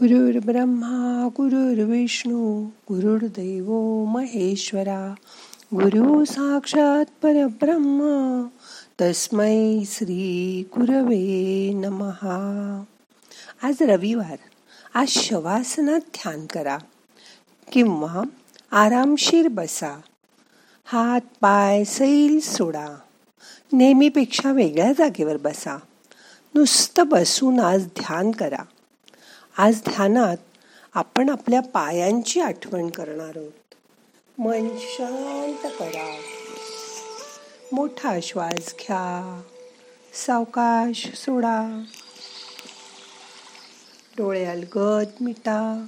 गुरुर् ब्रह्मा गुरुर्विष्णू गुरुर्दैव महेश्वरा गुरु साक्षात परब्रह्मा तस्मै श्री गुरवे नमहा आज रविवार आज शवासनात ध्यान करा. किंवा आरामशीर बसा. हात पाय सैल सोडा. नेहमीपेक्षा वेगळ्या जागेवर बसा. नुसतं बसून आज ध्यान करा. आज ध्यानात आपण आपल्या पायांची आठवण करणार आहोत. मन शांत करा. मोठा श्वास घ्या. सावकाश सोडा. डोळे अलगद मिटा.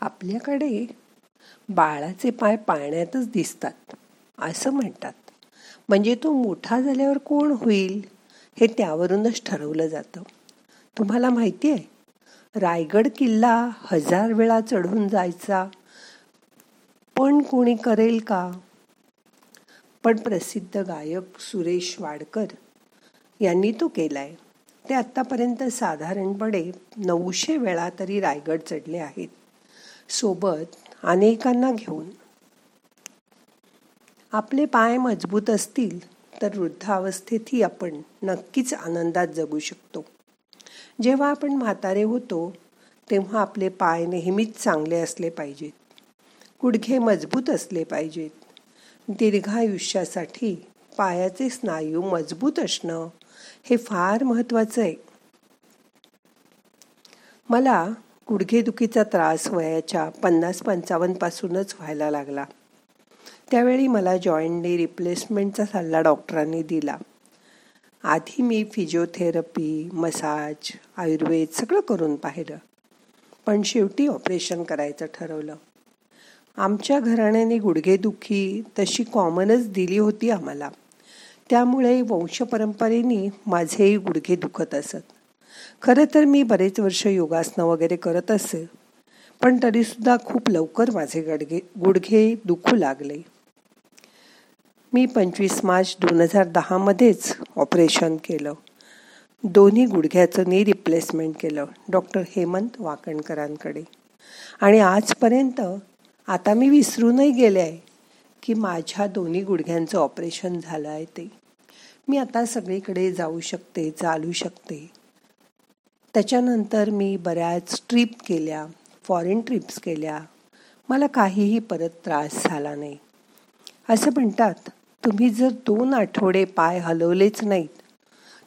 आपल्याकडे बाळाचे पाय पाळण्यातच दिसतात असं म्हणतात. म्हणजे तो मोठा झाल्यावर कोण होईल हे त्यावरूनच ठरवलं जातं. तुम्हाला माहिती आहे रायगड किल्ला हजार वेळा चढून जायचा. पण कोणी करेल का? पण प्रसिद्ध गायक सुरेश वाडकर यांनी तो केलाय. ते आतापर्यंत साधारणपणे नऊशे वेळा तरी रायगड चढले आहेत. सोबत अनेकांना घेऊन. आपले पाय मजबूत असतील तर वृद्धावस्थेतही आपण नक्कीच आनंदात जगू शकतो. जेव्हा आपण म्हातारे होतो तेव्हा आपले पाय नेहमीच चांगले असले पाहिजेत. गुडघे मजबूत असले पाहिजेत. दीर्घायुष्यासाठी पायाचे स्नायू मजबूत असणं हे फार महत्वाचं आहे. मला गुडघेदुखीचा त्रास वयाच्या पन्नास पंचावन्नपासूनच व्हायला लागला. त्यावेळी मला जॉईंटने रिप्लेसमेंटचा सल्ला डॉक्टरांनी दिला. आधी मी फिजिओथेरपी मसाज आयुर्वेद सगळं करून पाहिलं. पण शेवटी ऑपरेशन करायचं ठरवलं. आमच्या घराण्याने गुडघेदुखी तशी कॉमनच दिली होती आम्हाला. त्यामुळे वंशपरंपरेने माझेही गुडघे दुखत असत. खरं तर मी बरेच वर्ष योगासनं वगैरे करत असे. पण तरीसुद्धा खूप लवकर माझे गडगे गुडघे दुखू लागले. मी पंचवीस मार्च दोन हजार दहामध्येच ऑपरेशन केलं. दोन्ही गुडघ्याचं नी रिप्लेसमेंट केलं डॉक्टर हेमंत वाकणकरांकडे. आणि आजपर्यंत आता मी विसरूनही गेले आहे की माझ्या दोन्ही गुडघ्यांचं ऑपरेशन झालं आहे ते. मी आता सगळीकडे जाऊ शकते चालू शकते. त्याच्यानंतर मी बऱ्याच ट्रिप केल्या फॉरेन ट्रिप्स केल्या. मला काहीही परत त्रास झाला नाही. असं म्हणतात तुम्ही जर दोन आठवडे पाय हलवलेच नाहीत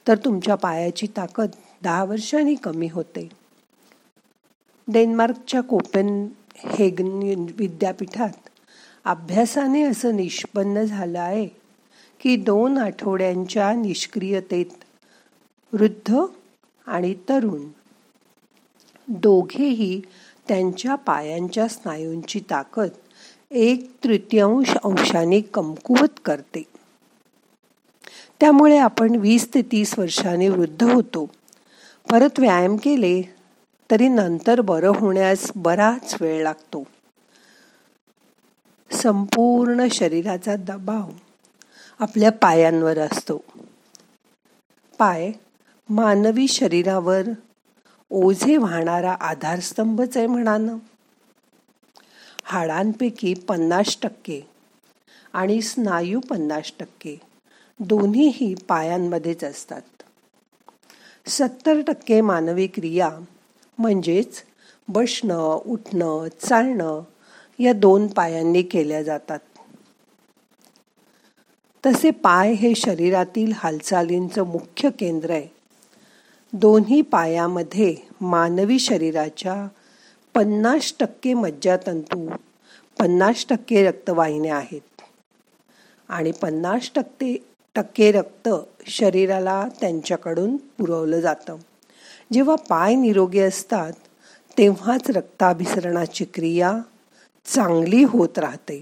तर तुमच्या पायाची ताकद दहा वर्षांनी कमी होते. डेन्मार्कच्या कोपेन हेगन विद्यापीठात अभ्यासाने असं निष्पन्न झालं आहे की दोन आठवड्यांच्या निष्क्रियतेत वृद्ध आणि तरुण. दोघेही त्यांच्या पायांच्या स्नायूंची ताकद एक तृतीयांश अंशाने कमकुवत करते. त्यामुळे आपण वीस ते तीस वर्षाने वृद्ध होतो. परत व्यायाम केले तरी नंतर बरं होण्यास बराच वेळ लागतो. संपूर्ण शरीराचा दबाव आपल्या पायांवर असतो. पाय मानवी शरीरावर ओझे वाहणारा आधारस्तंभच आहे म्हणानं. हाडांपैकी पन्नास टक्के आणि स्नायू पन्नास टक्के दोन्हीही पायांमध्येच असतात. सत्तर टक्के मानवी क्रिया म्हणजेच बसणं उठणं चालणं या दोन पायांनी केल्या जातात. तसे पाय हे शरीरातील हालचालींचं मुख्य केंद्र आहे. दोन्ही पायामध्ये मानवी शरीराच्या पन्नास टक्के मज्जातंतू पन्नास टक्के रक्तवाहिन्या आहेत. आणि पन्नास टक्के टक्के रक्त शरीराला त्यांच्याकडून पुरवलं जातं. जेव्हा पाय निरोगी असतात तेव्हाच रक्ताभिसरणाची क्रिया चांगली होत राहते.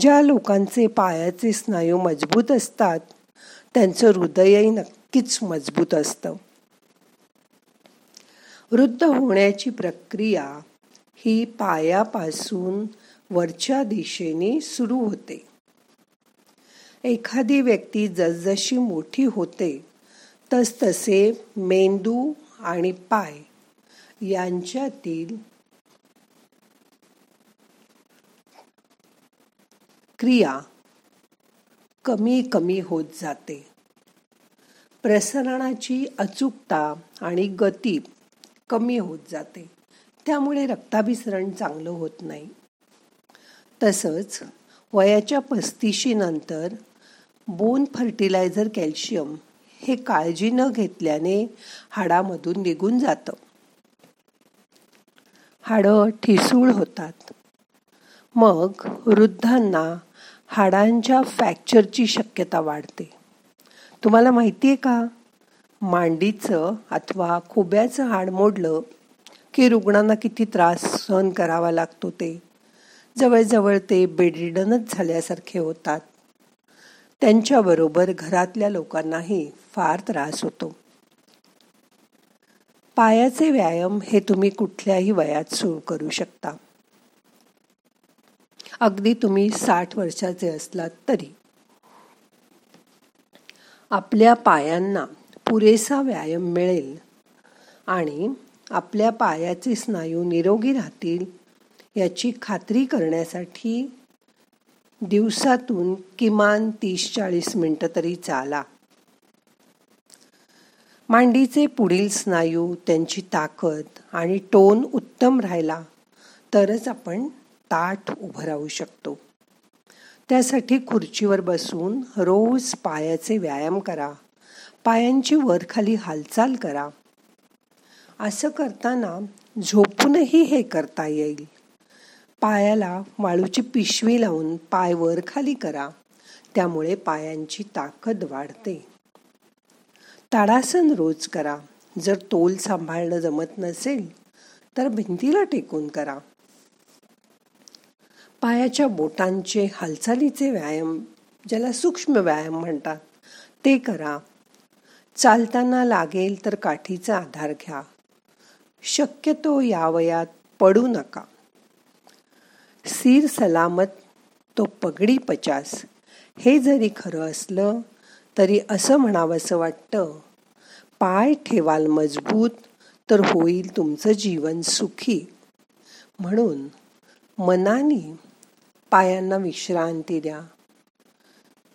ज्या लोकांचे पायाचे स्नायू मजबूत असतात त्यांचं हृदयही नक्कीच मजबूत असतं. वृद्ध होण्याची प्रक्रिया ही पायापासून वरच्या दिशेने सुरू होते. एखादी व्यक्ती जसजशी मोठी होते तसतसे मेंदू आणि पाय यांच्यातील क्रिया कमी कमी होत जाते. प्रसरणाची अचूकता आणि गती कमी होत जाते. त्यामुळे रक्ताभिसरण चांगलं होत नाही. तसंच वयाच्या पस्तीशी नंतर बोन फर्टिलायझर कॅल्शियम हे काळजी न घेतल्याने हाडामधून निघून जातं. हाडं ठिसूळ होतात. मग वृद्धांना हाडांच्या फ्रॅक्चरची शक्यता वाढते. तुम्हाला माहिती आहे का? मांडीचं अथवा खुब्याचं हाड मोडलं की रुग्णांना किती त्रास सहन करावा लागतो ते. जवळजवळ ते बेडरिडनच झाल्यासारखे होतात. त्यांच्याबरोबर घरातल्या लोकांनाही फार त्रास होतो. पायाचे व्यायाम हे तुम्ही कुठल्याही वयात सुरू करू शकता. अगदी तुम्ही साठ वर्षाचे असलात तरी. आपल्या पायांना पुरेसा व्यायाम मिळेल. आणि आपल्या पायाचे स्नायू निरोगी राहतील याची खात्री करण्यासाठी दिवसातून किमान तीस चाळीस मिनटं तरी चाला. मांडीचे पुढील स्नायू त्यांची ताकद आणि टोन उत्तम राहिला तरच आपण ताठ उभं राहू शकतो. त्यासाठी खुर्चीवर बसून रोज पायाचे व्यायाम करा. पायांची वरखाली हालचाल करा. असं करताना झोपूनही हे करता येईल. पायाला वाळूची पिशवी लावून पाय वर खाली करा. त्यामुळे पायांची ताकद वाढते. ताडासन रोज करा. जर तोल सांभाळणं जमत नसेल तर भिंतीला टेकून करा. पायाच्या बोटांचे हालचालीचे व्यायाम ज्याला सूक्ष्म व्यायाम म्हणतात ते करा. चालताना लागेल तर काठीचा आधार घ्या. शक्यतो या वयात पडू नका. सीर सलामत तो पगडी पचास. हे जरी खरं असलं तरी असं म्हणावंसं वाटतं पाय ठेवाल मजबूत तर होईल तुमचं जीवन सुखी. म्हणून मनाने पायांना विश्रांती द्या.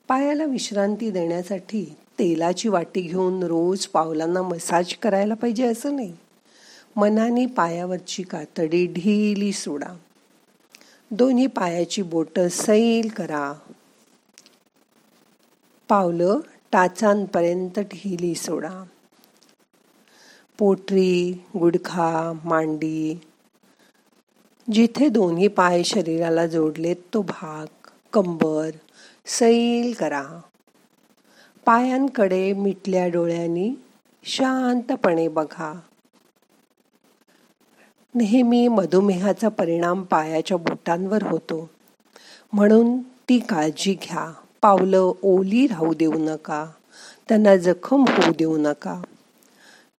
पायाला विश्रांती देण्यासाठी तेलाची वाटी घेऊन रोज पावलांना मसाज करायला पाहिजे असं नाही. मनाने पायावरची कातडी ढिली सोडा. दोन्ही पायाची बोट सैल करा. पावलं टाचांपर्यंत ढिली सोडा. पोटरी गुडखा मांडी जिथे दोन्ही पाय शरीराला जोडलेत तो भाग कंबर सैल करा. पायांकडे मिटल्या डोळ्यांनी शांतपणे बघा. नेहमी मधुमेहाचा परिणाम पायाच्या बोटांवर होतो. म्हणून ती काळजी घ्या. पावलं ओली राहू देऊ नका. त्यांना जखम होऊ देऊ नका.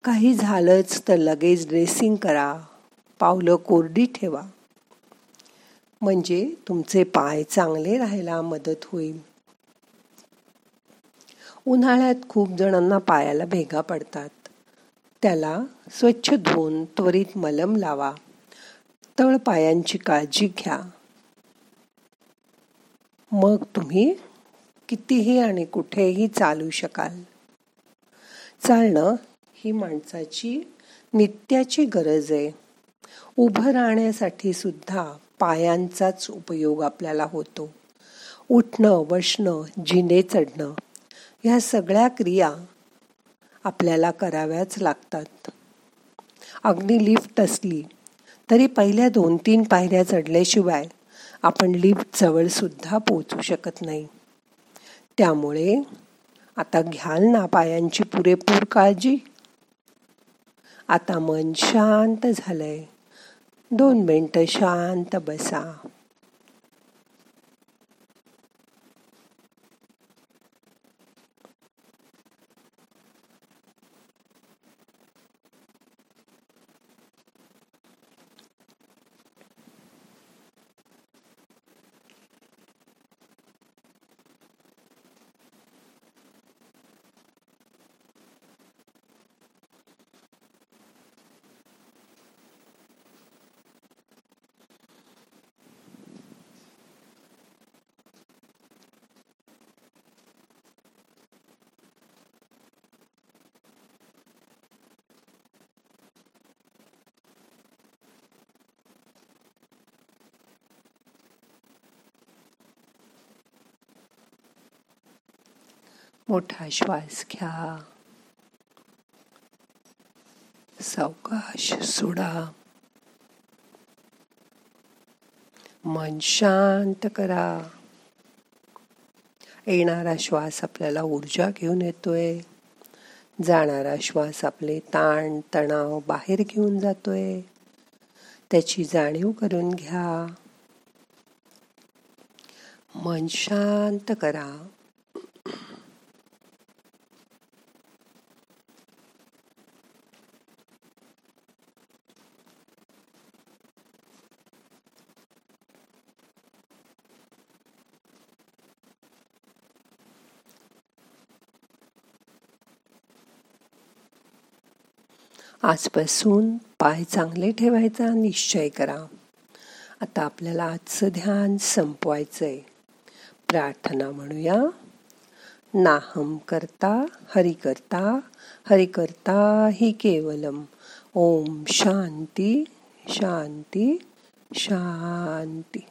काही झालंच तर लगेच ड्रेसिंग करा. पावलं कोरडी ठेवा. म्हणजे तुमचे पाय चांगले राहायला मदत होईल. उन्हाळ्यात खूप जणांना पायाला भेगा पडतात. त्याला स्वच्छ धुवून त्वरित मलम लावा. तळ पायांची काळजी घ्या. मग तुम्ही कितीही आणि कुठेही चालू शकाल. चालणं ही माणसाची नित्याची गरज आहे. उभं राहण्यासाठी सुद्धा पायांचाच उपयोग आपल्याला होतो. उठणं बसणं जिने चढणं ह्या सगळ्या क्रिया आपल्याला कराव्याच लागतात. अगदी लिफ्ट असली तरी पहिल्या दोन तीन पायऱ्या चढल्याशिवाय आपण लिफ्ट जवळसुद्धा पोचू शकत नाही. त्यामुळे आता घ्याल ना पायांची पुरेपूर काळजी. आता मन शांत झालंय. दोन मिनटं शांत बसा. मोठा श्वास घ्या. सावकाश सोडा. मन शांत करा. येणारा श्वास आपल्याला ऊर्जा घेऊन येतोय. जाणारा श्वास आपले ताण तणाव बाहेर घेऊन जातोय. त्याची जाणीव करून घ्या. मन शांत करा. आजपासून पाय चांगले ठेवायचा निश्चय करा. आता आपल्याला आजचं ध्यान संपवायचंय. प्रार्थना म्हणूया. नाहम करता हरि करता हरि करता ही केवलम. ओम शांती शांती शांती.